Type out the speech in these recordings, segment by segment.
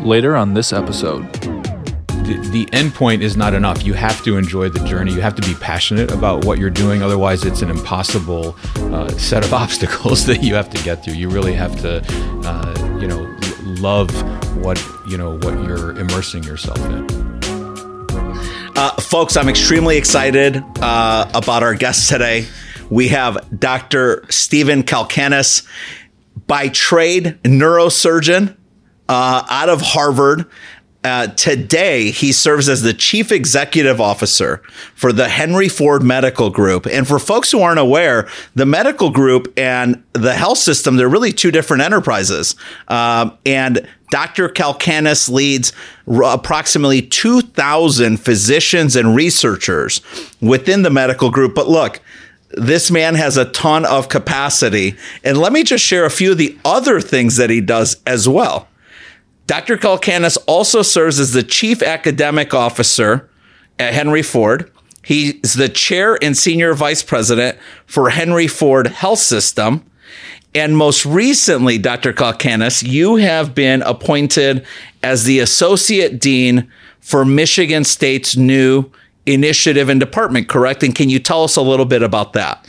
Later on this episode, the, the end point is not enough. You have to enjoy the journey. You have to be passionate about what you're doing. Otherwise, it's an impossible uh, set of obstacles that you have to get through. You really have to, uh, you know, love what you know what you're immersing yourself in. Uh, folks, I'm extremely excited uh, about our guest today. We have Dr. Steven Kalkanis, by trade neurosurgeon uh, out of Harvard. Uh, today, he serves as the chief executive officer for the Henry Ford Medical Group. And for folks who aren't aware, the medical group and the health system, they're really two different enterprises. Um, and Dr. Kalkanis leads approximately 2,000 physicians and researchers within the medical group. But look, this man has a ton of capacity. And let me just share a few of the other things that he does as well. Dr. Kalkanis also serves as the chief academic officer at Henry Ford. He's the chair and senior vice president for Henry Ford Health System. And most recently, Dr. Kalkanis, you have been appointed as the associate dean for Michigan State's new initiative and department, correct? And can you tell us a little bit about that?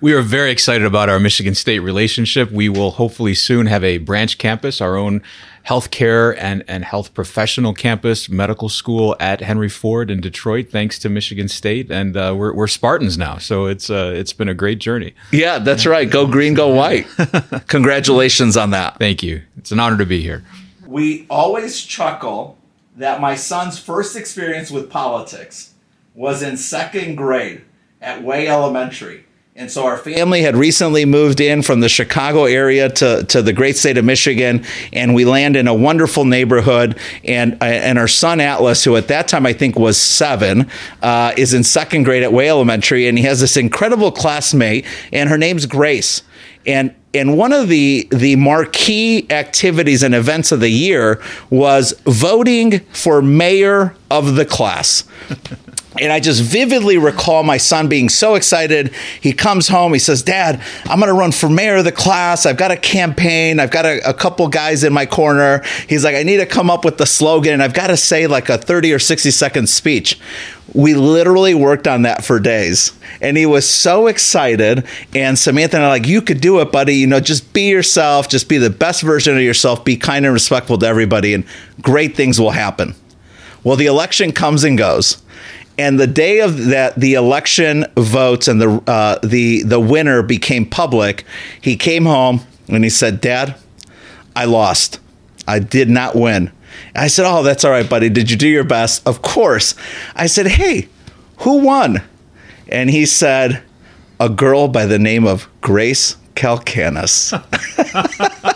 We are very excited about our Michigan State relationship. We will hopefully soon have a branch campus, our own healthcare and, and health professional campus, medical school at Henry Ford in Detroit, thanks to Michigan State. And uh, we're, we're Spartans now. So it's, uh, it's been a great journey. Yeah, that's right. Go green, go white. Congratulations on that. Thank you. It's an honor to be here. We always chuckle that my son's first experience with politics was in second grade at Way Elementary. And so our family had recently moved in from the Chicago area to, to the great state of Michigan, and we land in a wonderful neighborhood. And uh, and our son Atlas, who at that time I think was seven, uh, is in second grade at Way Elementary, and he has this incredible classmate, and her name's Grace. And and one of the the marquee activities and events of the year was voting for mayor of the class. And I just vividly recall my son being so excited. He comes home, he says, Dad, I'm going to run for mayor of the class. I've got a campaign. I've got a, a, couple guys in my corner. He's like, I need to come up with the slogan and I've got to say like a 30 or 60 second speech. We literally worked on that for days. And he was so excited. And Samantha and I like, you could do it, buddy. You know, just be yourself, just be the best version of yourself, be kind and respectful to everybody, and great things will happen. Well, the election comes and goes and the day of that the election votes and the uh, the the winner became public, he came home and he said, "Dad, I lost. I did not win." I said, "Oh, that's all right, buddy. Did you do your best?" Of course. I said, "Hey, who won?" And he said, "A girl by the name of Grace Kalkanis."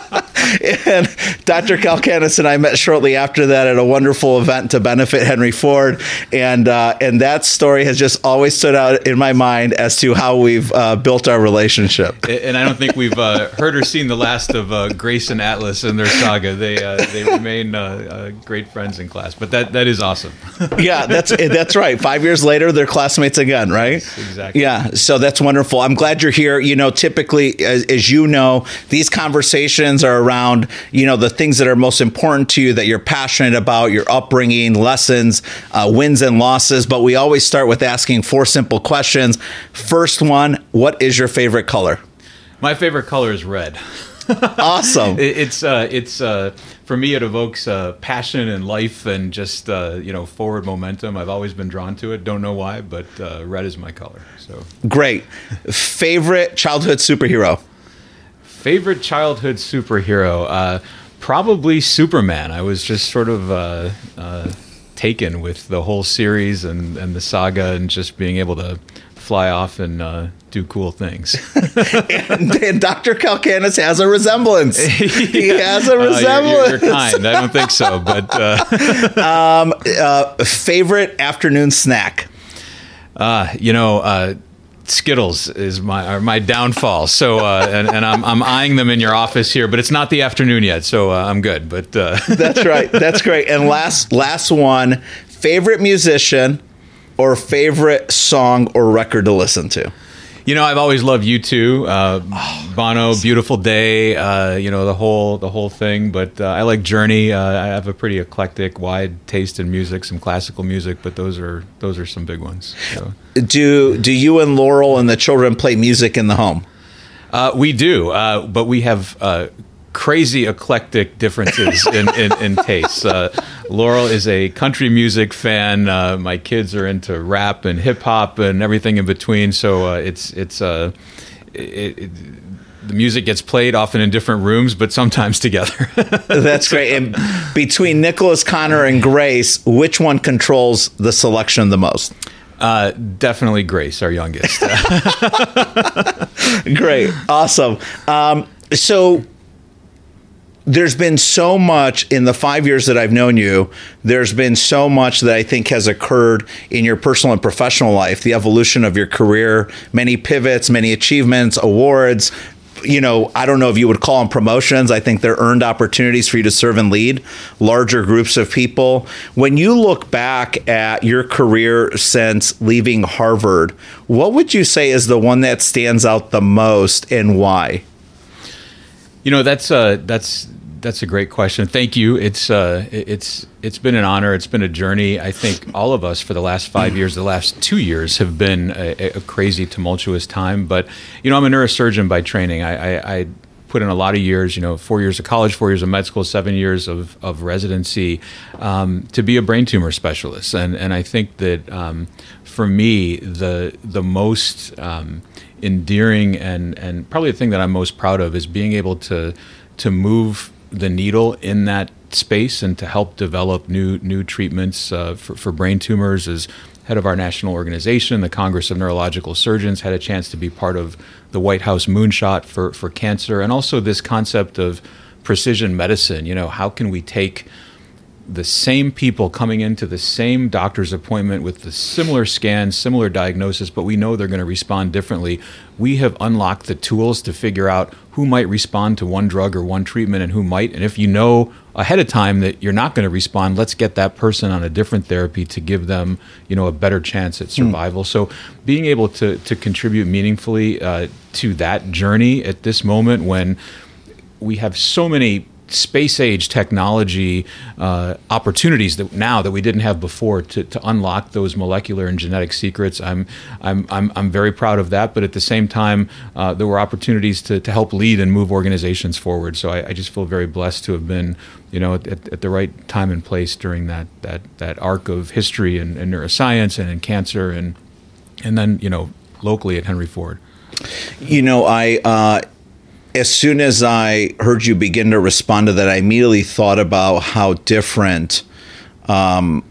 and Dr. Kalkanis and I met shortly after that at a wonderful event to benefit Henry Ford, and uh, and that story has just always stood out in my mind as to how we've uh, built our relationship. And I don't think we've uh, heard or seen the last of uh, Grace and Atlas and their saga. They uh, they remain uh, great friends in class, but that that is awesome. yeah, that's that's right. Five years later, they're classmates again, right? Exactly. Yeah, so that's wonderful. I'm glad you're here. You know, typically, as, as you know, these conversations are around around, you know, the things that are most important to you that you're passionate about, your upbringing, lessons, uh, wins and losses. But we always start with asking four simple questions. First one, what is your favorite color? My favorite color is red. awesome. it's uh, it's uh, for me. It evokes uh, passion and life and just uh, you know forward momentum. I've always been drawn to it. Don't know why, but uh, red is my color. So great. Favorite childhood superhero. Favorite childhood superhero? Uh, probably Superman. I was just sort of uh, uh, taken with the whole series and, and the saga and just being able to fly off and uh, do cool things. and, and, Dr. Kalkanis has a resemblance. yeah. He has a resemblance. Uh, you're, you're, kind. I don't think so, but uh, um, uh, favorite afternoon snack. Uh, you know, uh, Skittles is my my downfall. So uh, and, and I'm I'm eyeing them in your office here, but it's not the afternoon yet, so uh, I'm good. But uh. that's right, that's great. And last last one, favorite musician or favorite song or record to listen to. You know, I've always loved U2, Uh, Oh, Bono, "Beautiful Day." Uh, you know the whole the whole thing. But uh, I like Journey. Uh, I have a pretty eclectic, wide taste in music, some classical music. But those are those are some big ones. So. Do do you and Laurel and the children play music in the home? Uh, we do, uh, but we have uh, crazy eclectic differences in, in, in tastes. Uh, Laurel is a country music fan. Uh, my kids are into rap and hip hop and everything in between. So uh, it's it's uh, it, it, the music gets played often in different rooms, but sometimes together. That's great. And between Nicholas, Connor, and Grace, which one controls the selection the most? Uh, definitely Grace, our youngest. Great. Awesome. Um, so there's been so much in the five years that I've known you. There's been so much that I think has occurred in your personal and professional life, the evolution of your career, many pivots, many achievements, awards. You know, I don't know if you would call them promotions. I think they're earned opportunities for you to serve and lead larger groups of people. When you look back at your career since leaving Harvard, what would you say is the one that stands out the most and why? You know, that's uh, that's that's a great question. Thank you. It's uh, it's it's been an honor. It's been a journey. I think all of us for the last five years, the last two years, have been a, a crazy, tumultuous time. But you know, I'm a neurosurgeon by training. I, I, I put in a lot of years, you know, four years of college, four years of med school, seven years of, of residency um, to be a brain tumor specialist. And, and I think that um, for me, the, the most um, endearing and, and probably the thing that I'm most proud of is being able to, to move the needle in that space and to help develop new, new treatments uh, for, for brain tumors as head of our national organization, the Congress of Neurological Surgeons, had a chance to be part of the White House moonshot for, for cancer, and also this concept of precision medicine. You know, how can we take the same people coming into the same doctor's appointment with the similar scans, similar diagnosis, but we know they're going to respond differently. We have unlocked the tools to figure out who might respond to one drug or one treatment and who might. And if you know ahead of time that you're not going to respond, let's get that person on a different therapy to give them, you know, a better chance at survival. Mm. So being able to to contribute meaningfully uh, to that journey at this moment when we have so many space age technology uh, opportunities that now that we didn't have before to, to unlock those molecular and genetic secrets. I'm, I'm, I'm, I'm very proud of that, but at the same time, uh, there were opportunities to, to help lead and move organizations forward. So I, I just feel very blessed to have been, you know, at, at, the right time and place during that, that, that arc of history and, and neuroscience and in cancer and, and then, you know, locally at Henry Ford. You know, I, uh, as soon as I heard you begin to respond to that, I immediately thought about how different, um,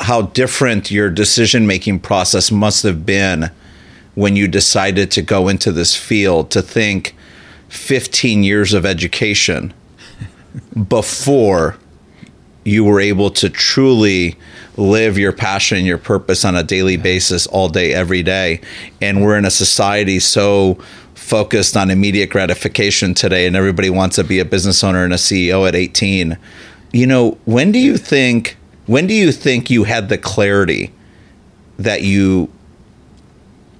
how different your decision making process must have been when you decided to go into this field. To think, fifteen years of education before you were able to truly live your passion and your purpose on a daily basis all day every day and we're in a society so focused on immediate gratification today and everybody wants to be a business owner and a CEO at 18. You know, when do you think when do you think you had the clarity that you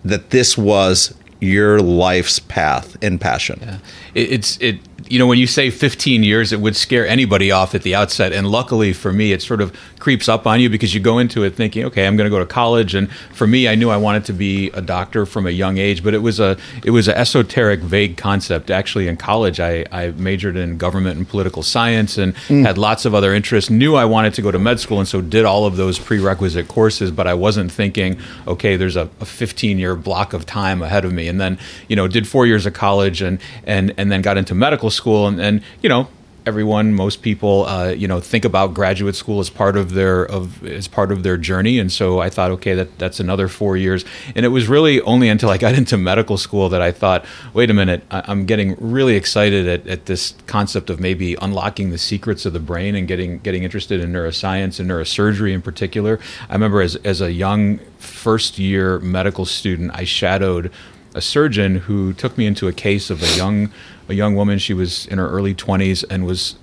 that this was your life's path and passion? Yeah. It, it's it you know, when you say 15 years, it would scare anybody off at the outset. And luckily for me, it sort of creeps up on you because you go into it thinking, okay, I'm going to go to college. And for me, I knew I wanted to be a doctor from a young age, but it was a it was an esoteric, vague concept. Actually, in college, I, I majored in government and political science and mm. had lots of other interests. Knew I wanted to go to med school, and so did all of those prerequisite courses. But I wasn't thinking, okay, there's a, a 15 year block of time ahead of me. And then, you know, did four years of college and and and then got into medical school and, and you know, everyone, most people, uh, you know, think about graduate school as part of their of as part of their journey. And so I thought, okay, that that's another four years. And it was really only until I got into medical school that I thought, wait a minute, I, am getting really excited at, at this concept of maybe unlocking the secrets of the brain and getting getting interested in neuroscience and neurosurgery in particular. I remember as as a young first year medical student, I shadowed a surgeon who took me into a case of a young a young woman. She was in her early 20s and was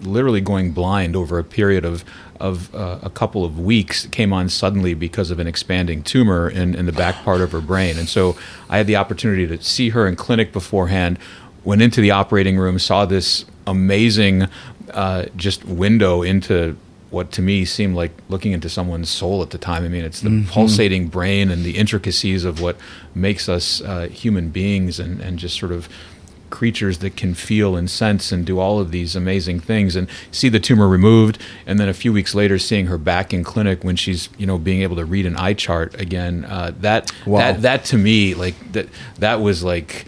literally going blind over a period of of uh, a couple of weeks came on suddenly because of an expanding tumor in, in the back part of her brain. And so I had the opportunity to see her in clinic beforehand, went into the operating room, saw this amazing uh, just window into what to me seemed like looking into someone's soul at the time. I mean, it's the mm-hmm. pulsating brain and the intricacies of what makes us uh, human beings and, and just sort of creatures that can feel and sense and do all of these amazing things and see the tumor removed and then a few weeks later seeing her back in clinic when she's you know being able to read an eye chart again uh, that wow. that that to me like that that was like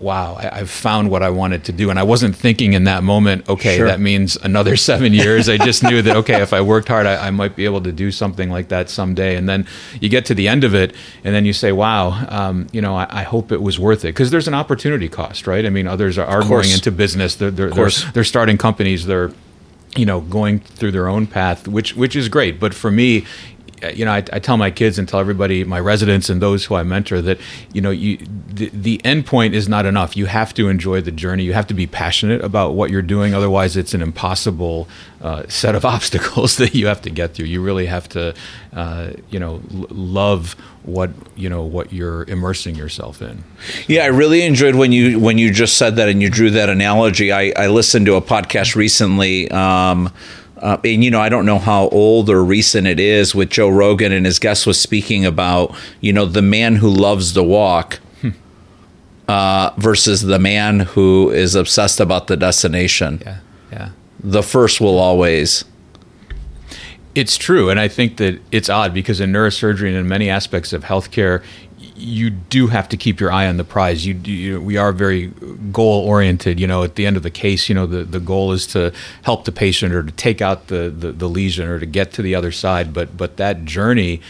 wow, I, have found what I wanted to do. And I wasn't thinking in that moment, okay, sure. that means another seven years. I just knew that, okay, if I worked hard, I, I, might be able to do something like that someday. And then you get to the end of it, and then you say, wow, um, you know, I, I, hope it was worth it. Because there's an opportunity cost, right? I mean, others are, are going into business, they're, they're, they're, they're starting companies, they're you know going through their own path which which is great but for me you know, I, I, tell my kids and tell everybody, my residents and those who I mentor, that you know, you the, the end point is not enough. You have to enjoy the journey. You have to be passionate about what you're doing. Otherwise, it's an impossible uh, set of obstacles that you have to get through. You really have to, uh, you know, l- love what you know what you're immersing yourself in. Yeah, I really enjoyed when you when you just said that and you drew that analogy. I, I listened to a podcast recently. Um, uh, and you know, I don't know how old or recent it is with Joe Rogan and his guest was speaking about, you know, the man who loves to walk hmm. uh, versus the man who is obsessed about the destination. Yeah, yeah. The first will always. It's true, and I think that it's odd because in neurosurgery and in many aspects of healthcare, you do have to keep your eye on the prize. You, you, we are very goal oriented. You know, at the end of the case, you know, the, the goal is to help the patient or to take out the, the, the lesion or to get to the other side. But but that journey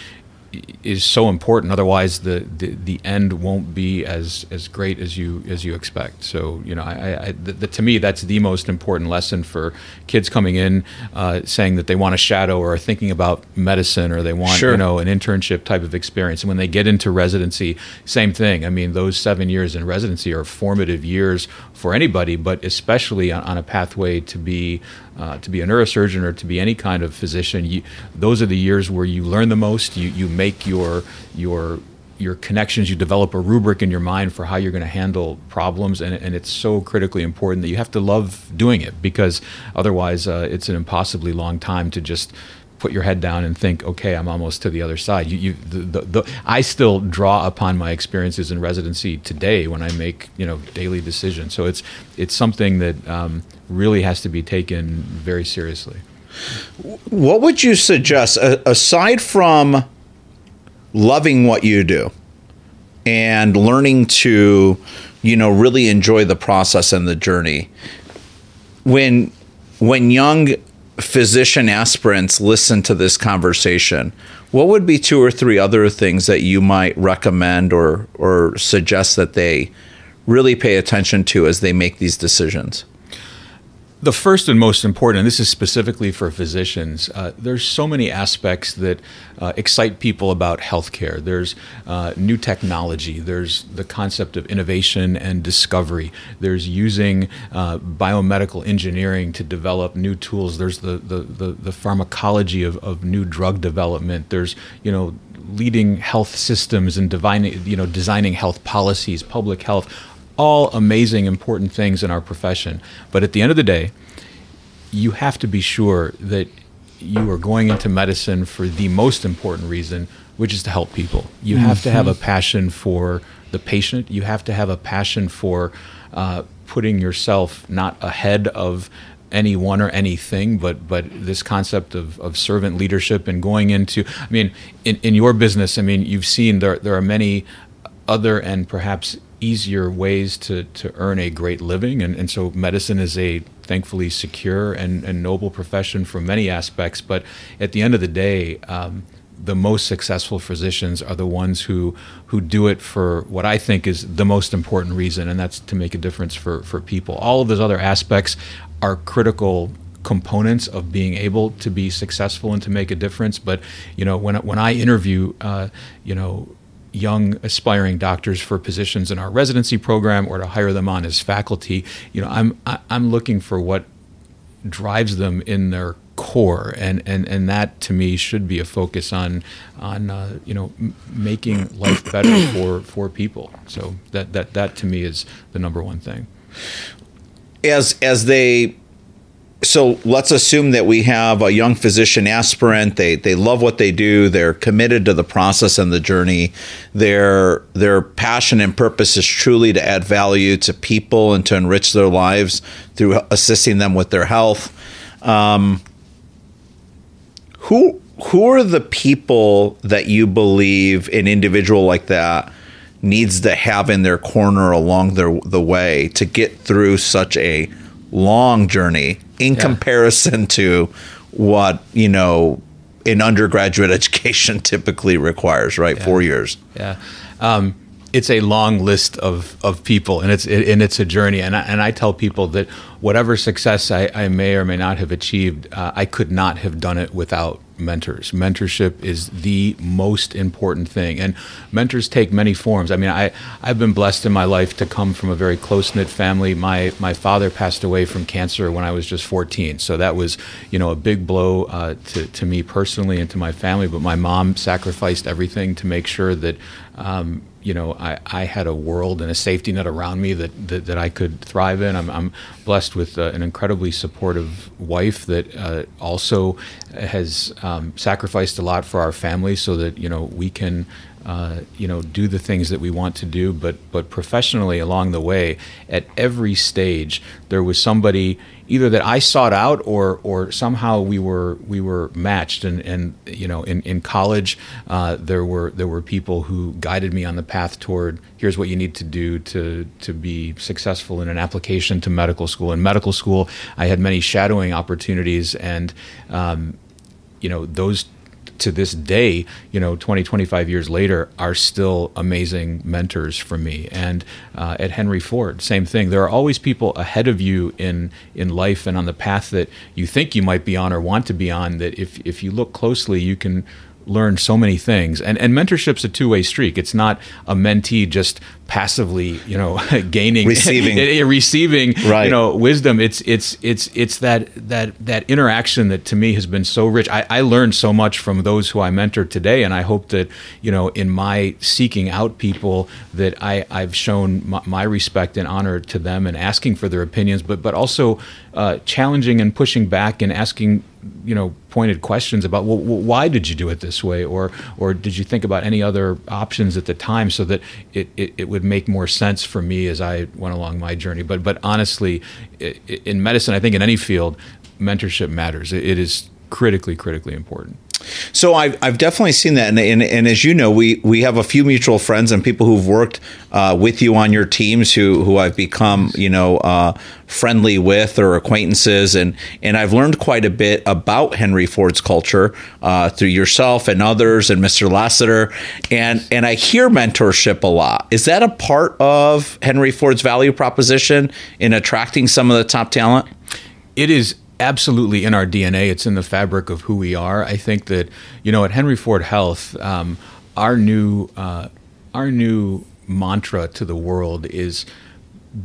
is so important. Otherwise, the, the, the end won't be as as great as you as you expect. So you know, I, I the, the, to me that's the most important lesson for kids coming in, uh, saying that they want a shadow or are thinking about medicine or they want sure. you know an internship type of experience. And when they get into residency, same thing. I mean, those seven years in residency are formative years for anybody, but especially on, on a pathway to be uh, to be a neurosurgeon or to be any kind of physician, you, those are the years where you learn the most. You you make your your your connections. You develop a rubric in your mind for how you're going to handle problems, and, and it's so critically important that you have to love doing it because otherwise, uh, it's an impossibly long time to just put your head down and think, okay, I'm almost to the other side. You, you, the, the, the, I still draw upon my experiences in residency today when I make you know daily decisions. So it's it's something that um, really has to be taken very seriously. What would you suggest aside from loving what you do and learning to you know really enjoy the process and the journey when when young physician aspirants listen to this conversation what would be two or three other things that you might recommend or or suggest that they really pay attention to as they make these decisions the first and most important, and this is specifically for physicians, uh, there's so many aspects that uh, excite people about healthcare. There's uh, new technology, there's the concept of innovation and discovery, there's using uh, biomedical engineering to develop new tools, there's the, the, the, the pharmacology of, of new drug development, there's, you know, leading health systems and divining, you know, designing health policies, public health all amazing, important things in our profession. But at the end of the day, you have to be sure that you are going into medicine for the most important reason, which is to help people. You mm-hmm. have to have a mm-hmm. passion for the patient. You have to have a passion for uh, putting yourself not ahead of anyone or anything, but but this concept of, of servant leadership and going into. I mean, in, in your business, I mean, you've seen there there are many other and perhaps easier ways to, to earn a great living. And, and so medicine is a thankfully secure and, and noble profession from many aspects. But at the end of the day, um, the most successful physicians are the ones who who do it for what I think is the most important reason, and that's to make a difference for for people. All of those other aspects are critical components of being able to be successful and to make a difference. But you know, when when I interview, uh, you know young aspiring doctors for positions in our residency program or to hire them on as faculty. You know i'm i'm looking for what drives them in their core and, and and that to me should be a focus on on uh, you know m- making life better for for people. So that that that to me is the number one thing. As as they so let's assume that we have a young physician aspirant. They they love what they do. They're committed to the process and the journey. Their their passion and purpose is truly to add value to people and to enrich their lives through assisting them with their health. Um, who who are the people that you believe an individual like that needs to have in their corner along their the way to get through such a long journey in yeah. comparison to what you know an undergraduate education typically requires right yeah. four years yeah um, it's a long list of, of people and it's it, and it's a journey and I, and I tell people that whatever success I, I may or may not have achieved uh, I could not have done it without mentors. Mentorship is the most important thing, and mentors take many forms. I mean, I I've been blessed in my life to come from a very close knit family. My my father passed away from cancer when I was just 14, so that was you know a big blow uh, to to me personally and to my family. But my mom sacrificed everything to make sure that. Um, you know, I, I had a world and a safety net around me that, that, that I could thrive in. I'm, I'm blessed with uh, an incredibly supportive wife that uh, also has um, sacrificed a lot for our family so that, you know, we can, uh, you know, do the things that we want to do. But, but professionally along the way, at every stage, there was somebody either that I sought out or or somehow we were we were matched. And and you know, in in college, uh, there were there were people who guided me on the path toward here's what you need to do to to be successful in an application to medical school. In medical school, I had many shadowing opportunities, and um, you know those to this day, you know, 20, 25 years later, are still amazing mentors for me. And uh, at Henry Ford, same thing. There are always people ahead of you in in life and on the path that you think you might be on or want to be on. That if if you look closely, you can learn so many things. And and mentorship's a two way streak. It's not a mentee just passively, you know, gaining receiving receiving right. you know wisdom. It's it's it's it's that that that interaction that to me has been so rich. I, I learned so much from those who I mentor today, and I hope that you know in my seeking out people that I I've shown my, my respect and honor to them and asking for their opinions, but but also uh, challenging and pushing back and asking you know pointed questions about well, why did you do it this way? Or or did you think about any other options at the time so that it, it, it would make more sense for me as I went along my journey? But but honestly in medicine I think in any field mentorship matters. It, it is critically critically important so I've, I've definitely seen that, and, and, and, as you know, we we have a few mutual friends and people who've worked uh, with you on your teams who who I've become you know uh, friendly with or acquaintances, and and I've learned quite a bit about Henry Ford's culture uh, through yourself and others and Mr. Lassiter, and and I hear mentorship a lot. Is that a part of Henry Ford's value proposition in attracting some of the top talent? It is absolutely in our DNA. It's in the fabric of who we are. I think that you know at Henry Ford Health, um, our new uh, our new mantra to the world is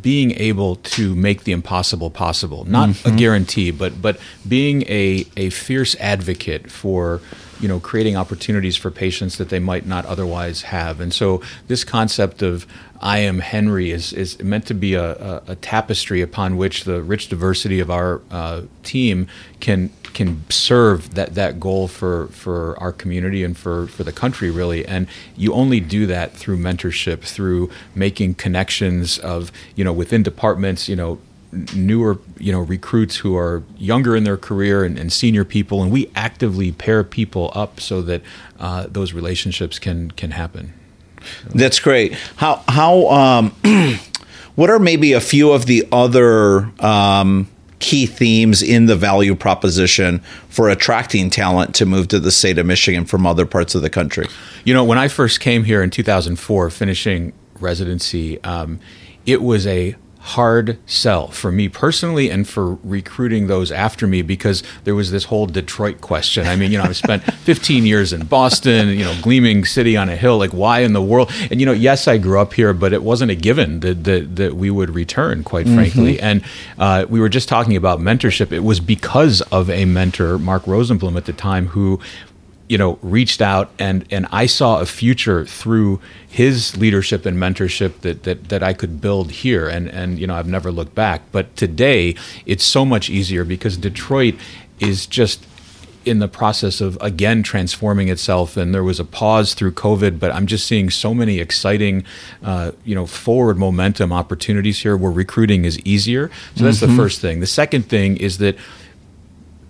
being able to make the impossible possible. Not mm-hmm. a guarantee, but but being a a fierce advocate for you know creating opportunities for patients that they might not otherwise have. And so this concept of I am Henry is, is meant to be a, a, a tapestry upon which the rich diversity of our uh, team can can serve that, that goal for, for our community and for, for the country really. And you only do that through mentorship through making connections of you know within departments you know newer you know recruits who are younger in their career and, and senior people. And we actively pair people up so that uh, those relationships can can happen that's great. How how um, what are maybe a few of the other um, key themes in the value proposition for attracting talent to move to the state of Michigan from other parts of the country? You know, when I first came here in 2004, finishing residency, um, it was a hard sell for me personally and for recruiting those after me because there was this whole Detroit question. I mean, you know, I've spent 15 years in Boston, you know, gleaming city on a hill. Like, why in the world? And you know, yes, I grew up here, but it wasn't a given that that, that we would return, quite mm-hmm. frankly. And uh, we were just talking about mentorship. It was because of a mentor, Mark Rosenblum, at the time, who you know reached out and and I saw a future through his leadership and mentorship that that that I could build here. And and you know I've never looked back. But today it's so much easier because Detroit is just in the process of again transforming itself. And there was a pause through covid but i'm just seeing so many exciting uh, you know forward momentum opportunities here where recruiting is easier. So that's mm-hmm. the first thing. The second thing is that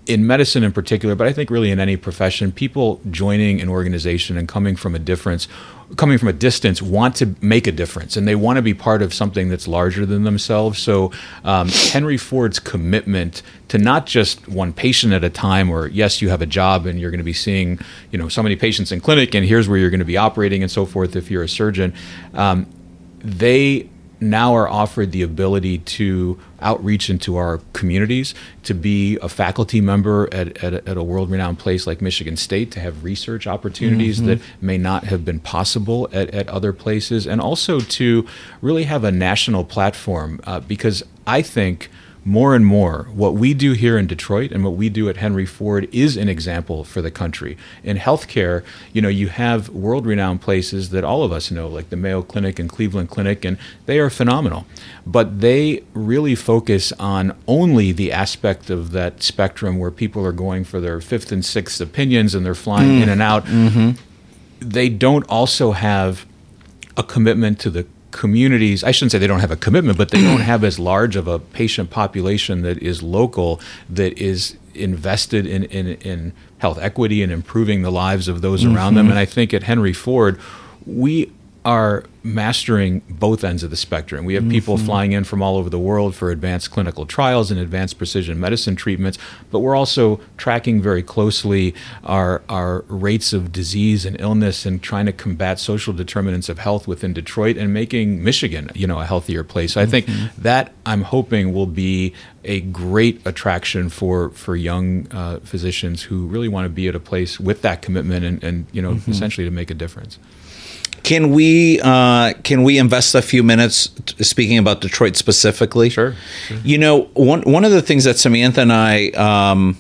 in medicine in particular, but I think really in any profession, people joining an organization and coming from a difference, coming from a distance, want to make a difference, and they want to be part of something that's larger than themselves. So um, Henry Ford's commitment to not just one patient at a time, or yes, you have a job and you're going to be seeing, you know, so many patients in clinic, and here's where you're going to be operating and so forth. If you're a surgeon, um, they now are offered the ability to outreach into our communities, to be a faculty member at, at, a, at a world renowned place like Michigan State, to have research opportunities mm-hmm. that may not have been possible at, at other places, and also to really have a national platform. Uh, because I think more and more, what we do here in Detroit and what we do at Henry Ford is an example for the country. In healthcare, you know, you have world renowned places that all of us know, like the Mayo Clinic and Cleveland Clinic, and they are phenomenal. But they really focus on only the aspect of that spectrum where people are going for their fifth and sixth opinions and they're flying mm. in and out. Mm-hmm. They don't also have a commitment to the communities, I shouldn't say they don't have a commitment, but they don't have as large of a patient population that is local, that is invested in, in, in health equity and improving the lives of those mm-hmm. around them. And I think at Henry Ford, we are mastering both ends of the spectrum. We have mm-hmm. people flying in from all over the world for advanced clinical trials and advanced precision medicine treatments, but we're also tracking very closely our, our rates of disease and illness and trying to combat social determinants of health within Detroit and making Michigan, you know, a healthier place. So mm-hmm. I think mm-hmm. that I'm hoping will be a great attraction for for young uh, physicians who really want to be at a place with that commitment and, and you know, mm-hmm. essentially to make a difference. Can we uh, can we invest a few minutes t- speaking about Detroit specifically? Sure, sure, You know, one one of the things that Samantha and I um,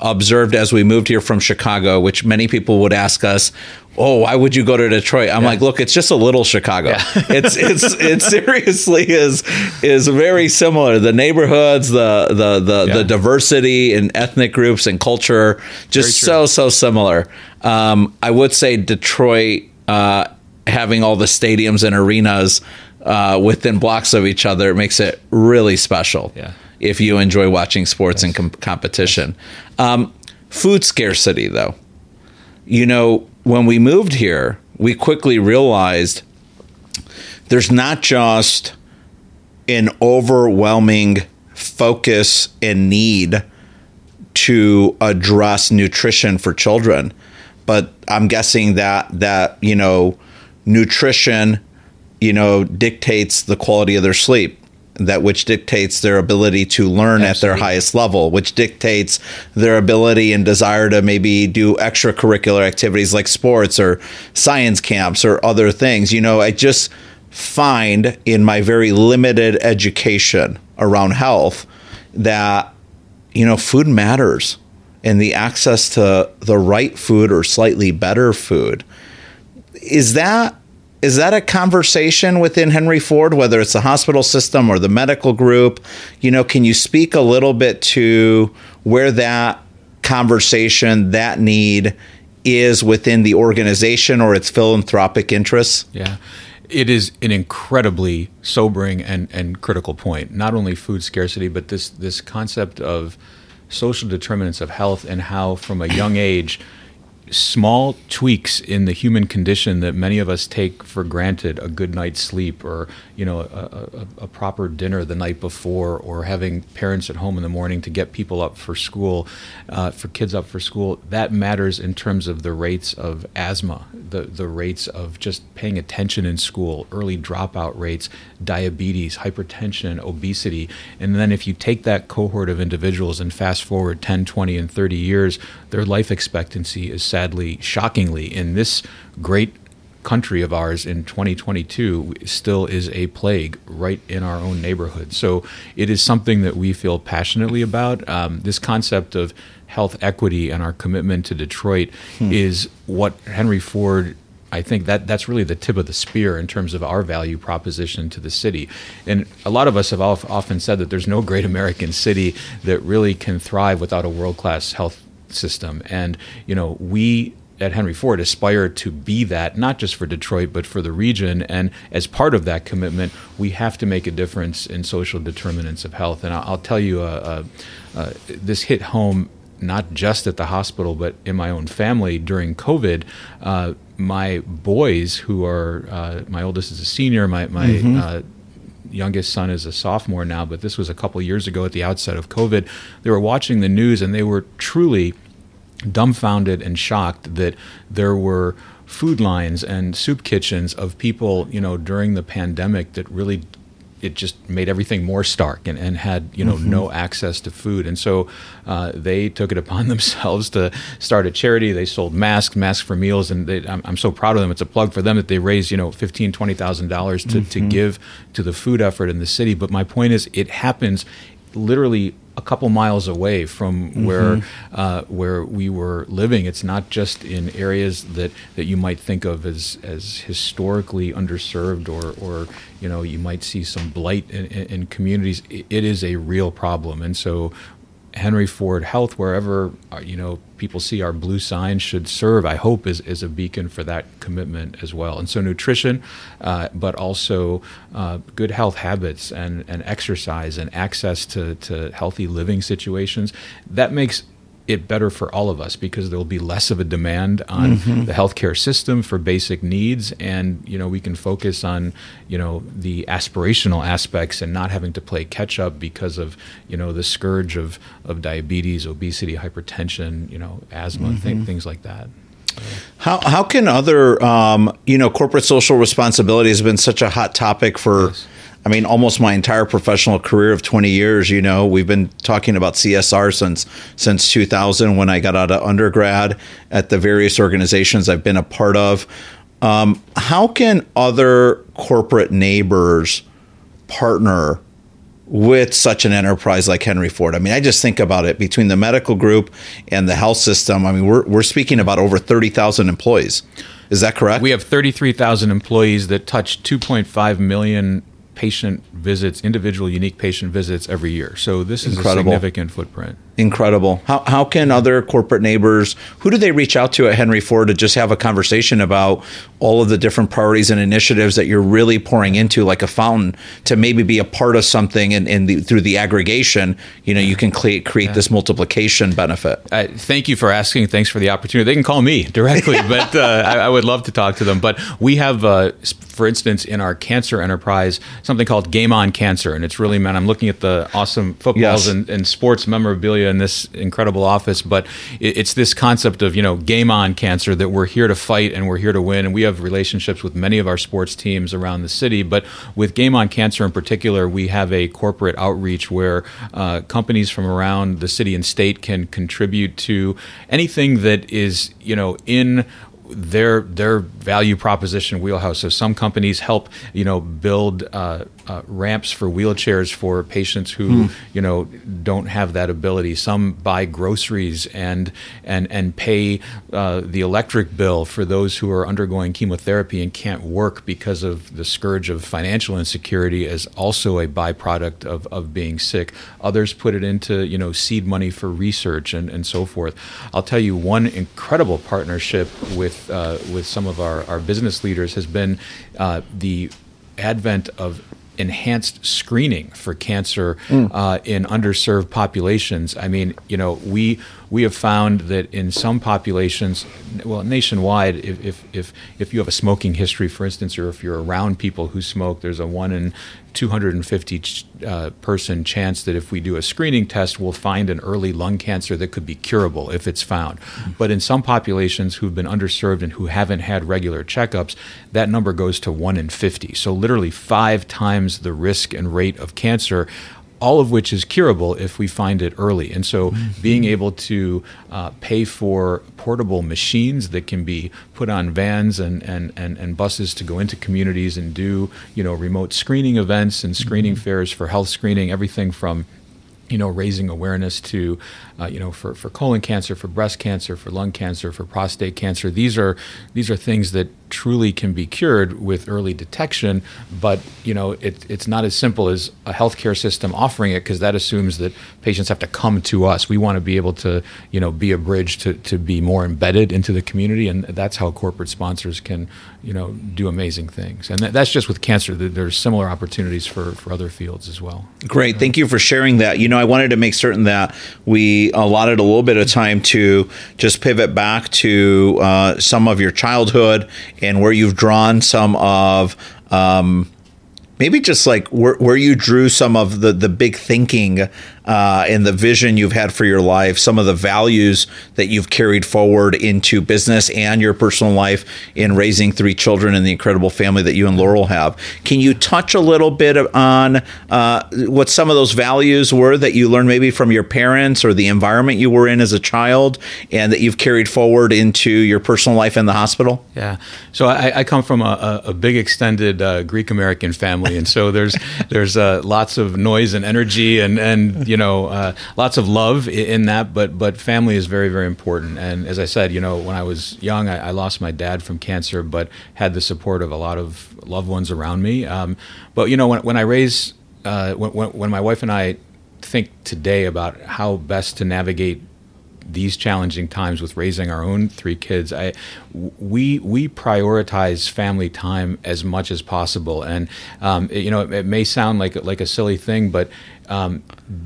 observed as we moved here from Chicago, which many people would ask us, "Oh, why would you go to Detroit?" I'm yeah. like, "Look, it's just a little Chicago. Yeah. it's it's it seriously is is very similar. The neighborhoods, the the the, yeah. the diversity in ethnic groups and culture, just so so similar. Um, I would say Detroit." Uh, having all the stadiums and arenas uh, within blocks of each other makes it really special. Yeah. If you enjoy watching sports yes. and com- competition, um, food scarcity though, you know, when we moved here, we quickly realized there's not just an overwhelming focus and need to address nutrition for children but i'm guessing that that you know nutrition, you know, dictates the quality of their sleep that which dictates their ability to learn Absolutely. at their highest level, which dictates their ability and desire to maybe do extracurricular activities like sports or science camps or other things. You know, I just find in my very limited education around health that, you know, food matters and the access to the right food or slightly better food is that is that a conversation within Henry Ford, whether it's the hospital system or the medical group? You know, can you speak a little bit to where that conversation, that need is within the organization or its philanthropic interests? Yeah. It is an incredibly sobering and, and critical point. Not only food scarcity, but this this concept of social determinants of health and how from a young age small tweaks in the human condition that many of us take for granted a good night's sleep or you know a, a, a, proper dinner the night before or having parents at home in the morning to get people up for school uh, for kids up for school that matters in terms of the rates of asthma the, the rates of just paying attention in school early dropout rates diabetes hypertension obesity. And then if you take that cohort of individuals and fast forward 10 20 and 30 years their life expectancy is sadly, shockingly, in this great country of ours in 2022 still is a plague right in our own neighborhood. So it is something that we feel passionately about. Um, this concept of health equity and our commitment to Detroit hmm. is what Henry Ford. I think that that's really the tip of the spear in terms of our value proposition to the city. And a lot of us have often said that there's no great American city that really can thrive without a world class health system. And, you know, we at Henry Ford aspire to be that, not just for Detroit, but for the region. And as part of that commitment, we have to make a difference in social determinants of health. And I'll, I'll tell you, uh, uh, uh, this hit home not just at the hospital, but in my own family during COVID. Uh, my boys, who are uh, my oldest is a senior, my my mm-hmm uh, youngest son is a sophomore now, but this was a couple years ago at the outset of COVID. They were watching the news and they were truly dumbfounded and shocked that there were food lines and soup kitchens of people, you know, during the pandemic that really it just made everything more stark and, and had you know mm-hmm. no access to food and so uh, they took it upon themselves to start a charity they sold masks masks for meals and they, I'm, I'm, so proud of them it's a plug for them that they raised you know fifteen twenty thousand dollars to, to mm-hmm. give to the food effort in the city but my point is it happens literally a couple miles away from mm-hmm. where uh, where we were living. It's not just in areas that, that you might think of as as historically underserved, or or you know you might see some blight in, in communities. It is a real problem, and so Henry Ford Health, wherever uh, you know people see our blue sign, should serve. I hope is is a beacon for that commitment as well. And so nutrition, uh, but also uh, good health habits and and exercise and access to to healthy living situations. That makes it better for all of us because there will be less of a demand on mm-hmm. the healthcare system for basic needs, and you know we can focus on you know the aspirational aspects and not having to play catch up because of you know the scourge of of diabetes, obesity, hypertension, you know asthma, mm-hmm. th- things like that. How how can other um, you know corporate social responsibility has been such a hot topic for. Yes I mean, almost my entire professional career of 20 years, you know, we've been talking about CSR since since 2000 when I got out of undergrad at the various organizations I've been a part of. Um, how can other corporate neighbors partner with such an enterprise like Henry Ford? I mean, I just think about it between the medical group and the health system. I mean, we're, we're speaking about over 30,000 employees. Is that correct? We have 33,000 employees that touch 2.5 million patient visits, individual unique patient visits every year. So this is Incredible. a significant footprint. Incredible. How, how can other corporate neighbors, who do they reach out to at Henry Ford to just have a conversation about all of the different priorities and initiatives that you're really pouring into like a fountain to maybe be a part of something and, and the, through the aggregation, you know, you can create, create yeah. this multiplication benefit. Uh, thank you for asking. Thanks for the opportunity. They can call me directly, but uh, I, I, would love to talk to them. But we have, uh, for instance, in our cancer enterprise, something called Game On Cancer. And it's really meant, I'm looking at the awesome footballs yes. and, and sports memorabilia in this incredible office, but it's this concept of you know game on cancer that we're here to fight and we're here to win, and we have relationships with many of our sports teams around the city. But with game on cancer in particular, we have a corporate outreach where uh, companies from around the city and state can contribute to anything that is you know in their their value proposition wheelhouse. So some companies help you know build uh, uh, ramps for wheelchairs for patients who hmm. you know don't have that ability. Some buy groceries and and and pay uh, the electric bill for those who are undergoing chemotherapy and can't work because of the scourge of financial insecurity as also a byproduct of, of being sick. Others put it into you know seed money for research and, and so forth. I'll tell you one incredible partnership with uh, with some of our, our business leaders has been uh, the advent of enhanced screening for cancer mm. uh, in underserved populations. I mean, you know, we we have found that in some populations, well, nationwide, if, if, if, if you have a smoking history, for instance, or if you're around people who smoke, there's a one in 250 uh, person chance that if we do a screening test, we'll find an early lung cancer that could be curable if it's found. Mm-hmm. But in some populations who've been underserved and who haven't had regular checkups, that number goes to 1 in 50. So, literally five times the risk and rate of cancer all of which is curable if we find it early. And so, mm-hmm. being able to uh, pay for portable machines that can be put on vans and, and, and, and, buses to go into communities and do you know remote screening events and screening mm-hmm. fairs for health screening, everything from you know, raising awareness to, uh, you know, for, for colon cancer, for breast cancer, for lung cancer, for prostate cancer. These are these are things that truly can be cured with early detection. But you know, it, it's not as simple as a healthcare system offering it because that assumes that patients have to come to us. We want to be able to, you know, be a bridge to, to be more embedded into the community, and that's how corporate sponsors can, you know, do amazing things. And that's just with cancer. There's similar opportunities for for other fields as well. Great, thank you for sharing that. You know, I wanted to make certain that we allotted a little bit of time to just pivot back to uh, some of your childhood and where you've drawn some of um, maybe just like where, where you drew some of the the big thinking uh, and the vision you've had for your life, some of the values that you've carried forward into business and your personal life in raising three children and the incredible family that you and Laurel have. Can you touch a little bit on uh, what some of those values were that you learned maybe from your parents or the environment you were in as a child and that you've carried forward into your personal life in the hospital? Yeah. So I, I come from a, a big extended uh, Greek American family, and so there's there's uh, lots of noise and energy and and you know uh, lots of love in that, but but family is very very important. And as I said, you know, when I was young, I, I lost my dad from cancer, but had the support of a lot of loved ones around me. Um, but you know, when when I raise uh, when when my wife and I think today about how best to navigate these challenging times with raising our own three kids, I we we prioritize family time as much as possible. And um, it, you know, it, it, may sound like like a silly thing, but um,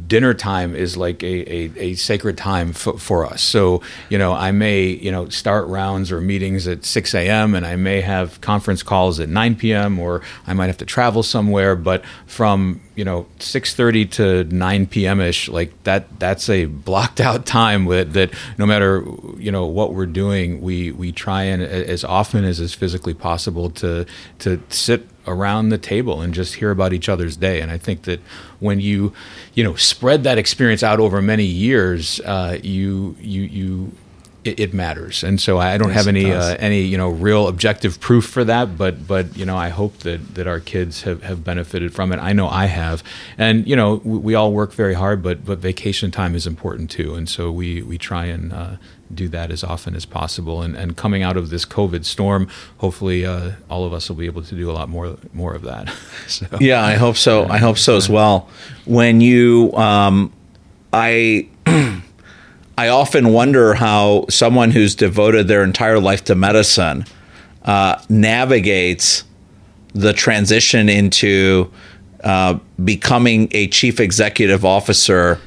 dinner time is like a, a, a sacred time f- for us. So, you know, I may, you know, start rounds or meetings at 6 a.m. and I may have conference calls at 9 p.m. or I might have to travel somewhere. But from, you know, 6.30 to 9 p.m. ish, like that, that's a blocked out time with, that no matter, you know, what we're doing, we, we try and as often as is physically possible to, to sit around the table and just hear about each other's day. And I think that when you, you know, spread that experience out over many years, uh, you you you it, it, matters. And so I don't yes, have any uh, any you know real objective proof for that, but but you know I hope that that our kids have, have benefited from it. I know I have, and you know we, we all work very hard, but but vacation time is important too. And so we we try and uh, do that as often as possible. And, and coming out of this COVID storm, hopefully uh, all of us will be able to do a lot more more of that. so, yeah, I hope so. I hope so as well. When you, um, I. I often wonder how someone who's devoted their entire life to medicine uh, navigates the transition into uh, becoming a chief executive officer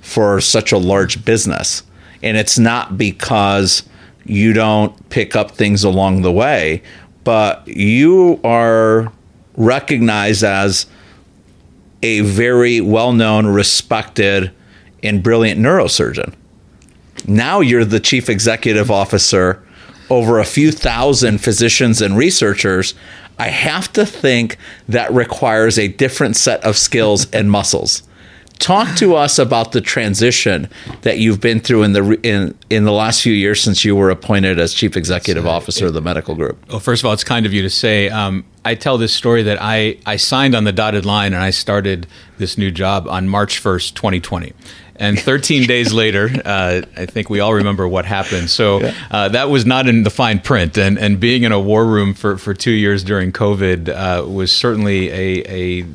for such a large business and it's not because you don't pick up things along the way, but you are recognized as a very well known, respected, and brilliant neurosurgeon. Now you're the chief executive officer over a few thousand physicians and researchers. I have to think that requires a different set of skills and muscles. Talk to us about the transition that you've been through in the in in the last few years since you were appointed as chief executive so officer it, of the medical group. Well, first of all, it's kind of you to say. Um, I tell this story that I I signed on the dotted line and I started this new job on March first, twenty twenty. And 13 days later, uh, I think we all remember what happened. So uh, that was not in the fine print. And, and being in a war room for, for two years during COVID uh, was certainly a, a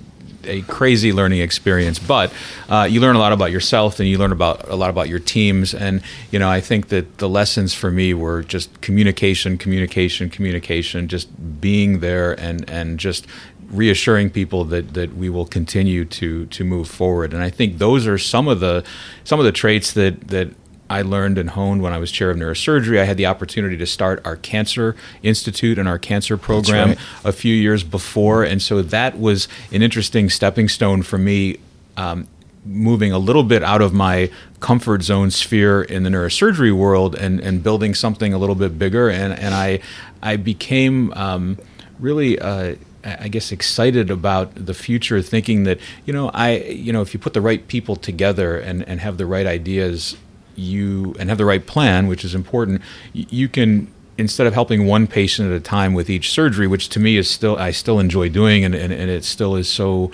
a crazy learning experience, but uh, you learn a lot about yourself and you learn about a lot about your teams. And you know, I think that the lessons for me were just communication, communication, communication, just being there and and just reassuring people that that we will continue to to move forward. And I think those are some of the some of the traits that that I learned and honed when I was chair of neurosurgery. I had the opportunity to start our cancer institute and our cancer program right. a few years before, and so that was an interesting stepping stone for me. Um, moving a little bit out of my comfort zone sphere in the neurosurgery world and, and building something a little bit bigger. And, and I, I became um, really, uh, I guess, excited about the future, thinking that, you know, I, you know, if you put the right people together and, and have the right ideas, you, and have the right plan, which is important, you can instead of helping one patient at a time with each surgery, which to me is still I still enjoy doing and, and, and it still is so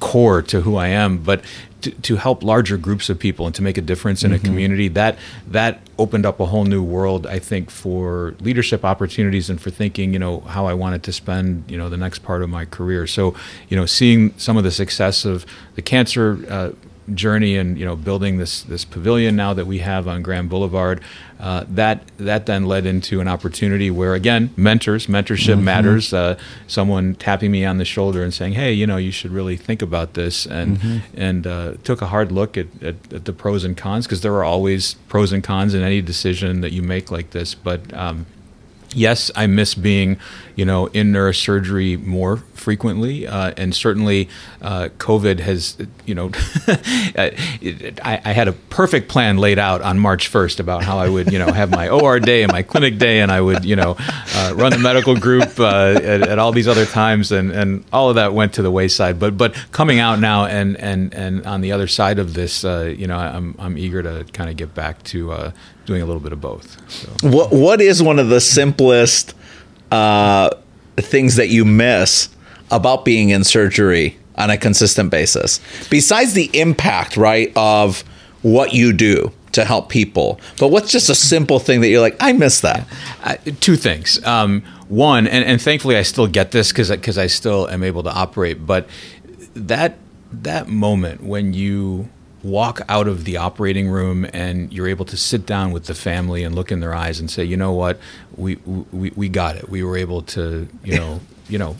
core to who I am, but to, to help larger groups of people and to make a difference in mm-hmm. a community that that opened up a whole new world I think for leadership opportunities and for thinking you know how I wanted to spend you know the next part of my career so you know seeing some of the success of the cancer uh, journey and you know building this this pavilion now that we have on Grand Boulevard, uh, that that then led into an opportunity where again mentors mentorship mm-hmm. matters. Uh, someone tapping me on the shoulder and saying, "Hey, you know, you should really think about this," and mm-hmm. and uh, took a hard look at, at, at the pros and cons because there are always pros and cons in any decision that you make like this, but. Um, yes, I miss being, you know, in neurosurgery more frequently, uh, and certainly uh, COVID has, you know, I, I, had a perfect plan laid out on March 1st about how I would, you know, have my OR day and my clinic day, and I would, you know, uh, run the medical group uh, at, at, all these other times, and, and all of that went to the wayside. But but coming out now and and and on the other side of this, uh, you know, I'm I'm eager to kind of get back to uh, doing a little bit of both. So. What what is one of the simplest uh, things that you miss about being in surgery on a consistent basis, besides the impact, right, of what you do to help people? But what's just a simple thing that you're like, I miss that? Uh, two things. Um, one, and, and thankfully I still get this because because I still am able to operate, but that that moment when you walk out of the operating room and you're able to sit down with the family and look in their eyes and say, you know what, we we, we got it. We were able to, you know, you know,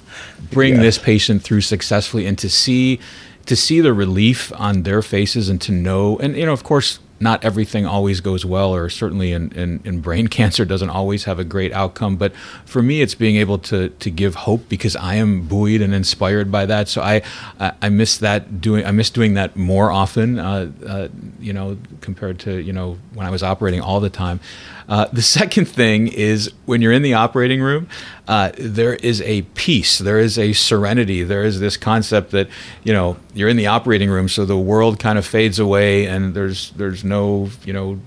bring yeah. this patient through successfully and to see to see the relief on their faces and to know and you know, of course, not everything always goes well, or certainly in, in, in, brain cancer doesn't always have a great outcome. But for me, it's being able to to give hope because I am buoyed and inspired by that. So I I, I miss that doing I miss doing that more often. Uh, uh, you know, compared to you know when I was operating all the time. Uh, the second thing is when you're in the operating room, uh, there is a peace, there is a serenity, there is this concept that you know you're in the operating room, so the world kind of fades away, and there's there's no you know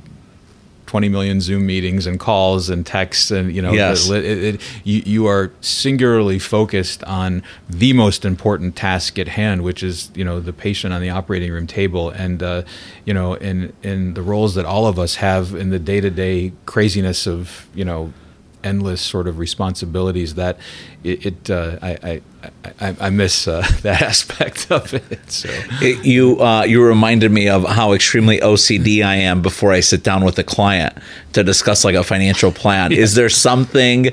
20 million Zoom meetings and calls and texts and you know yes. it, it, you, you are singularly focused on the most important task at hand, which is you know the patient on the operating room table and uh, you know in in the roles that all of us have in the day to day craziness of you know endless sort of responsibilities that it, it uh, I, I, I, miss uh, that aspect of it. So it, you uh, you reminded me of how extremely OCD I am before I sit down with a client to discuss like a financial plan. Yeah. Is there something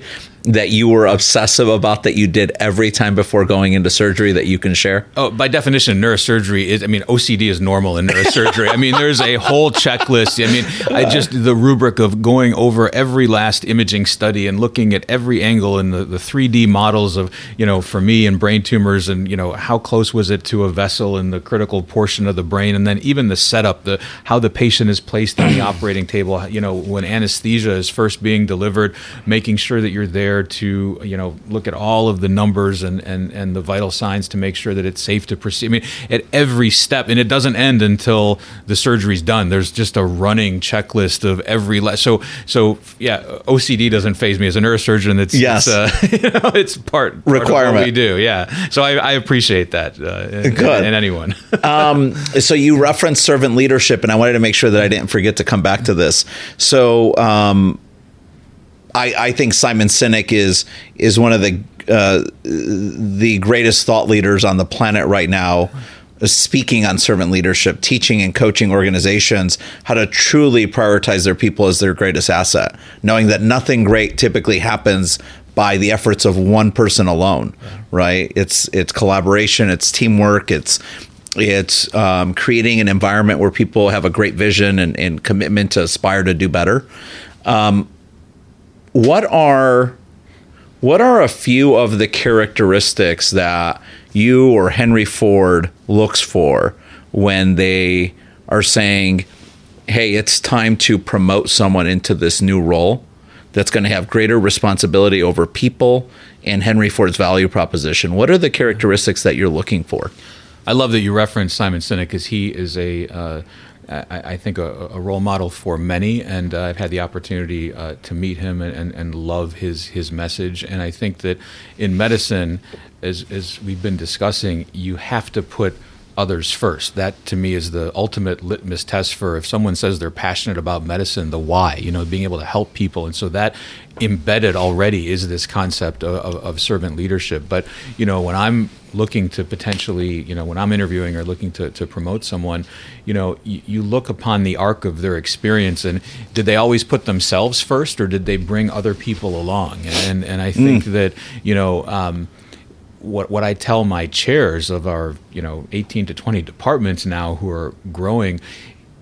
that you were obsessive about that you did every time before going into surgery that you can share? Oh, by definition, neurosurgery is. I mean, OCD is normal in neurosurgery. I mean, there's a whole checklist. I mean, I just the rubric of going over every last imaging study and looking at every angle and the, the 3D models of you know for me and brain tumors and you know how close was it to a vessel in the critical portion of the brain and then even the setup, the how the patient is placed on the operating table. You know, when anesthesia is first being delivered, making sure that you're there there to you know look at all of the numbers and, and, and the vital signs to make sure that it's safe to proceed. I mean, at every step, and it doesn't end until the surgery's done. There's just a running checklist of every le- so so yeah. OCD doesn't faze me as a neurosurgeon. It's yes, it's, uh, you know, it's part, part requirement we do. Yeah, so I, I appreciate that. Uh, Good. And anyone. um, so you referenced servant leadership, and I wanted to make sure that I didn't forget to come back to this. So. Um, I, I think Simon Sinek is is one of the uh, the greatest thought leaders on the planet right now speaking on servant leadership, teaching and coaching organizations how to truly prioritize their people as their greatest asset, knowing that nothing great typically happens by the efforts of one person alone, right? It's it's collaboration, it's teamwork, it's It's um, creating an environment where people have a great vision and, and commitment to aspire to do better. Um, what are what are a few of the characteristics that you or Henry Ford looks for when they are saying, "Hey, it's time to promote someone into this new role that's going to have greater responsibility over people and Henry Ford's value proposition"? What are the characteristics that you're looking for? I love that you referenced Simon Sinek because he is a uh, I, I, think a, a, role model for many, and uh, I've had the opportunity uh, to meet him and, and, and, love his his message. And I think that in medicine, as as we've been discussing, you have to put others first. That to me is the ultimate litmus test for if someone says they're passionate about medicine, the why, you know, being able to help people. And so that embedded already is this concept of, of, of servant leadership. But, you know, when I'm looking to potentially, you know, when I'm interviewing or looking to, to promote someone, you know, you, you look upon the arc of their experience and did they always put themselves first or did they bring other people along? And, and I think mm. that, you know, um, what what I tell my chairs of our you know 18 to 20 departments now who are growing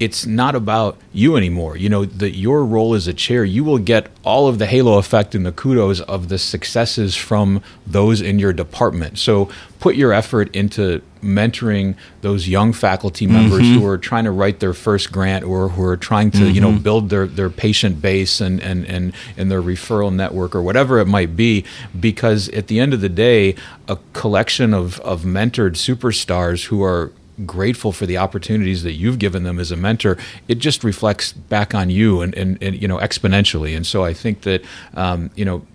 it's not about you anymore. You know that your role as a chair, you will get all of the halo effect and the kudos of the successes from those in your department. So put your effort into mentoring those young faculty members mm-hmm. who are trying to write their first grant or who are trying to, mm-hmm. you know, mm-hmm. build their, their patient base and, and, and, and their referral network or whatever it might be. Because at the end of the day, a collection of, of mentored superstars who are grateful for the opportunities that you've given them as a mentor, it just reflects back on you and, and, and you know exponentially. And so I think that um, you know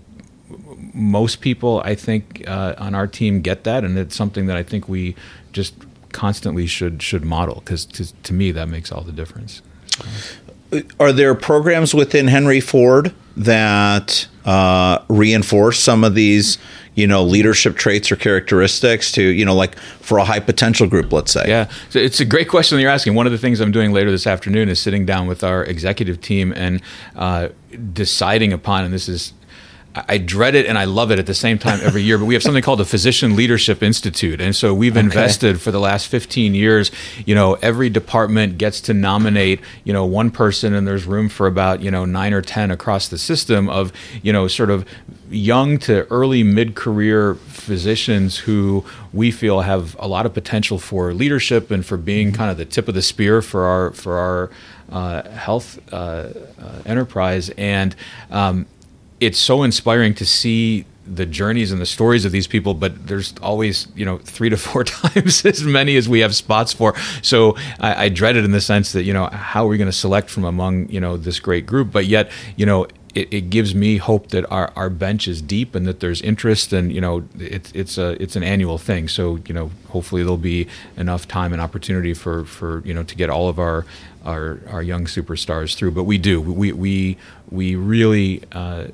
most people I think uh, on our team get that, and it's something that I think we just constantly should should model because to, to me that makes all the difference. Are there programs within Henry Ford that uh, reinforce some of these? you know leadership traits or characteristics to you know like for a high potential group let's say yeah so it's a great question that you're asking one of the things i'm doing later this afternoon is sitting down with our executive team and uh, deciding upon and this is I dread it and I love it at the same time every year. But we have something called the Physician Leadership Institute, and so we've okay. invested for the last 15 years. You know, every department gets to nominate you know one person, and there's room for about you know nine or ten across the system of you know sort of young to early mid-career physicians who we feel have a lot of potential for leadership and for being mm-hmm. kind of the tip of the spear for our for our uh, health uh, uh, enterprise and um, it's so inspiring to see the journeys and the stories of these people, but there's always, you know, three to four times as many as we have spots for. So I, I dread it in the sense that, you know, how are we going to select from among, you know, this great group? But yet, you know, it, it, gives me hope that our, our bench is deep and that there's interest and you know it's it's a it's an annual thing so you know hopefully there'll be enough time and opportunity for for you know to get all of our our, our young superstars through but we do we we we really uh,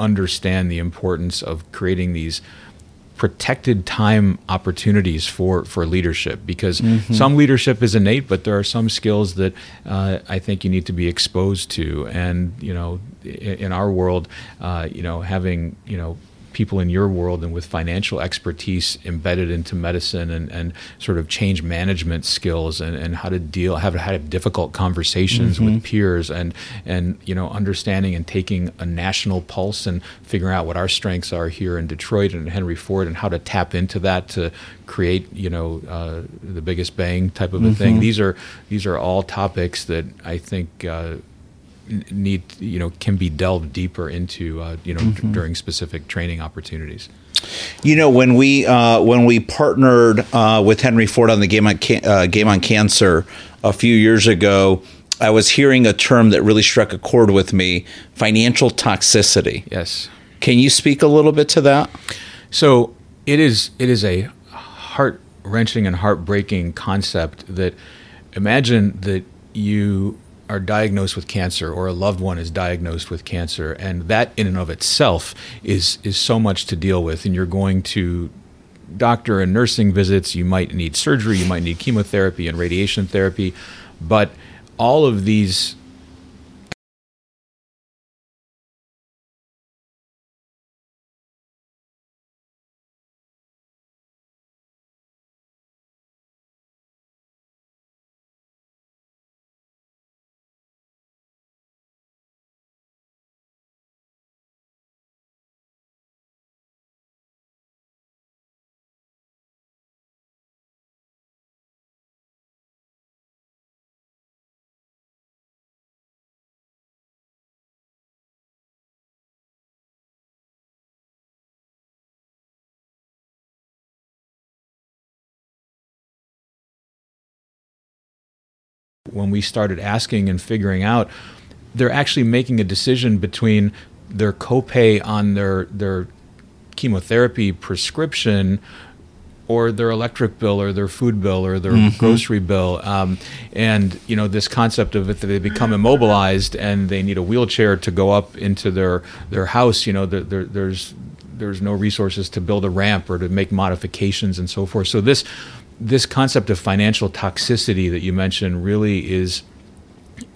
understand the importance of creating these protected time opportunities for for leadership because mm-hmm. some leadership is innate but there are some skills that uh, I think you need to be exposed to and you know in, in our world uh, you know having you know people in your world and with financial expertise embedded into medicine and, and sort of change management skills and, and how to deal have had difficult conversations mm-hmm. with peers and and you know understanding and taking a national pulse and figuring out what our strengths are here in Detroit and Henry Ford and how to tap into that to create you know uh, the biggest bang type of a mm-hmm. thing these are these are all topics that I think uh, need you know can be delved deeper into uh, you know mm-hmm. d- during specific training opportunities. You know when we uh, when we partnered uh, with Henry Ford on the game on can- uh, game on cancer a few years ago. I was hearing a term that really struck a chord with me: financial toxicity. Yes. Can you speak a little bit to that? So it is it is a heart wrenching and heartbreaking concept that imagine that you are diagnosed with cancer or a loved one is diagnosed with cancer and that in and of itself is is so much to deal with. And you're going to doctor and nursing visits you might need surgery you might need chemotherapy and radiation therapy but all of these when we started asking and figuring out, they're actually making a decision between their copay on their their chemotherapy prescription or their electric bill or their food bill or their mm-hmm. grocery bill. Um, and, you know, this concept of if they become immobilized and they need a wheelchair to go up into their, their house, you know, there, there, there's, there's no resources to build a ramp or to make modifications and so forth. So this, this concept of financial toxicity that you mentioned really is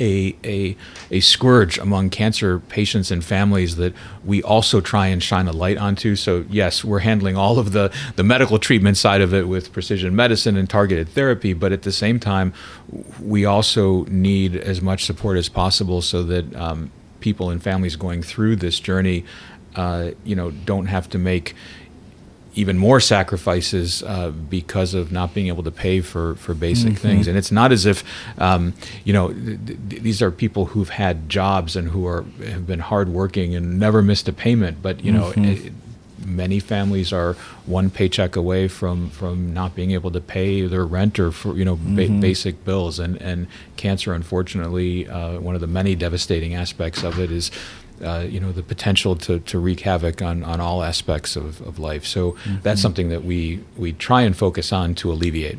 a, a, a scourge among cancer patients and families that we also try and shine a light onto. So, yes, we're handling all of the, the medical treatment side of it with precision medicine and targeted therapy, but at the same time, we also need as much support as possible so that um, people and families going through this journey, uh, you know, don't have to make even more sacrifices uh, because of not being able to pay for, for basic mm-hmm. things. And it's not as if, um, you know, th- th- these are people who've had jobs and who are have been hardworking and never missed a payment. But you know, mm-hmm. it, many families are one paycheck away from from not being able to pay their rent or for you know ba- mm-hmm. basic bills. And and cancer, unfortunately, uh, one of the many devastating aspects of it is uh, you know the potential to, to wreak havoc on, on all aspects of, of life. So mm-hmm. that's something that we we try and focus on to alleviate.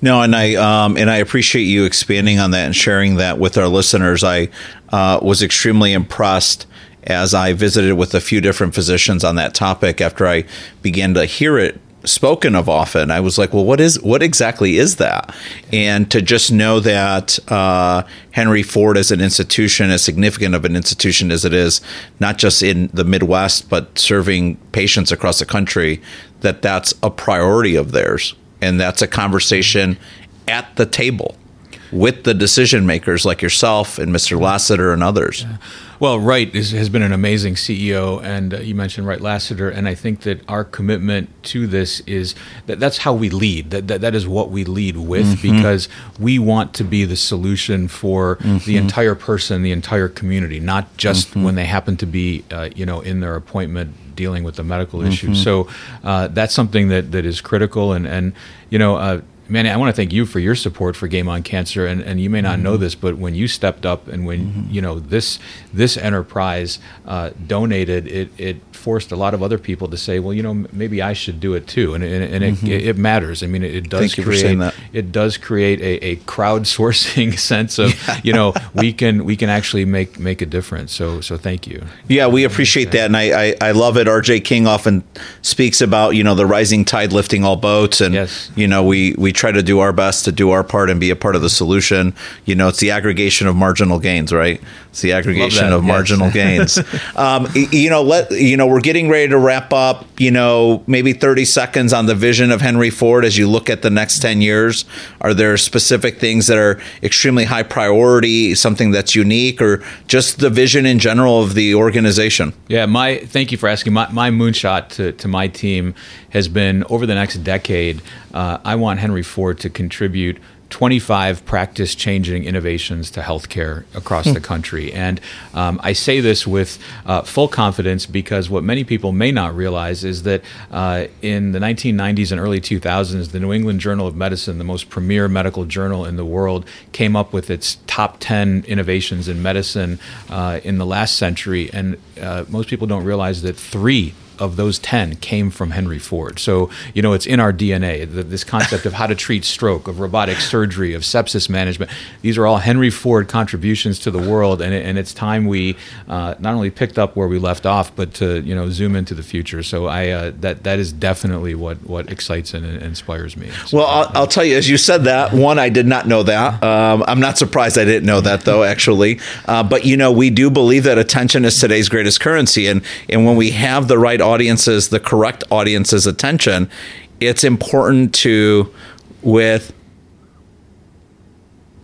No, and I um, and I appreciate you expanding on that and sharing that with our listeners. I uh, was extremely impressed as I visited with a few different physicians on that topic after I began to hear it spoken of often. I was like, well, what is what exactly is that? And to just know that uh, Henry Ford as an institution, as significant of an institution as it is, not just in the Midwest, but serving patients across the country, that that's a priority of theirs, and that's a conversation at the table with the decision makers like yourself and Mr. Lassiter and others. Yeah. Well, Wright is, has been an amazing CEO, and uh, you mentioned Wright Lassiter, and I think that our commitment to this is that that's how we lead. That that, that is what we lead with mm-hmm. because we want to be the solution for mm-hmm. the entire person, the entire community, not just mm-hmm. when they happen to be, uh, you know, in their appointment dealing with the medical issue. Mm-hmm. So uh, that's something that that is critical, and and you know uh, Manny, I want to thank you for your support for Game on Cancer, and, and you may not mm-hmm. know this, but when you stepped up and when mm-hmm. you know this this enterprise uh, donated, it it forced a lot of other people to say, well, you know, maybe I should do it too, and and, and mm-hmm. it, it, matters. I mean, it, it does create it does create a, a crowdsourcing sense of yeah. you know we can we can actually make make a difference. So so thank you. Yeah, we appreciate that, and I, I, I love it. R.J. King often speaks about you know the rising tide lifting all boats, and yes. you know we we try to do our best to do our part and be a part of the solution. You know, it's the aggregation of marginal gains, right? It's the aggregation of yes. marginal gains. Um, you know, let you know we're getting ready to wrap up. You know, maybe thirty seconds on the vision of Henry Ford as you look at the next ten years. Are there specific things that are extremely high priority, something that's unique, or just the vision in general of the organization? Yeah, my thank you for asking. My, my moonshot to, to my team has been over the next decade. Uh, I want Henry Ford to contribute 25 practice changing innovations to healthcare across the hmm. country. And um, I say this with uh, full confidence because what many people may not realize is that uh, in the 1990s and early 2000s, the New England Journal of Medicine, the most premier medical journal in the world, came up with its top 10 innovations in medicine uh, in the last century. And uh, most people don't realize that three of those 10 came from Henry Ford. So, you know, it's in our DNA. The, this concept of how to treat stroke, of robotic surgery, of sepsis management, these are all Henry Ford contributions to the world. And, and it's time we uh, not only picked up where we left off, but to, you know, zoom into the future. So I, uh, that, that is definitely what, what excites and, and inspires me. So, well, I'll, I'll, tell you, as you said that, one, I did not know that. Um, I'm not surprised I didn't know that, though, actually. Uh, but, you know, we do believe that attention is today's greatest currency. And, and when we have the right audiences, the correct audience's attention, it's important to with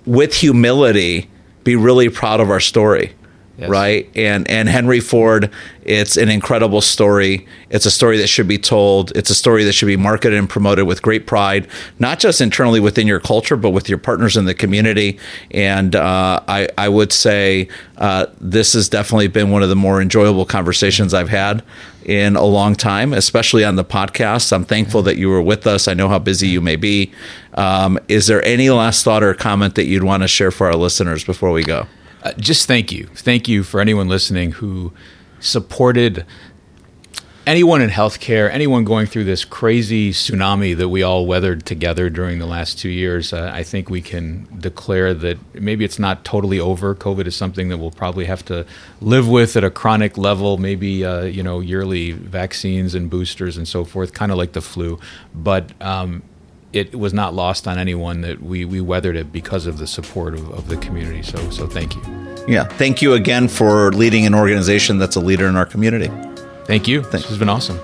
with humility be really proud of our story yes. right? And and Henry Ford, it's an incredible story. It's a story that should be told. It's a story that should be marketed and promoted with great pride, not just internally within your culture, but with your partners in the community. And uh, I I would say uh, this has definitely been one of the more enjoyable conversations I've had in a long time, especially on the podcast. I'm thankful that you were with us. I know how busy you may be. Um, is there any last thought or comment that you'd want to share for our listeners before we go? Uh, just thank you. Thank you for anyone listening who supported anyone in healthcare, anyone going through this crazy tsunami that we all weathered together during the last two years, uh, I think we can declare that maybe it's not totally over. COVID is something that we'll probably have to live with at a chronic level, maybe, uh, you know, yearly vaccines and boosters and so forth, kind of like the flu. But um, it was not lost on anyone that we, we weathered it because of the support of, of the community. So, so thank you. Yeah. Thank you again for leading an organization that's a leader in our community. Thank you. Thanks. This has been awesome.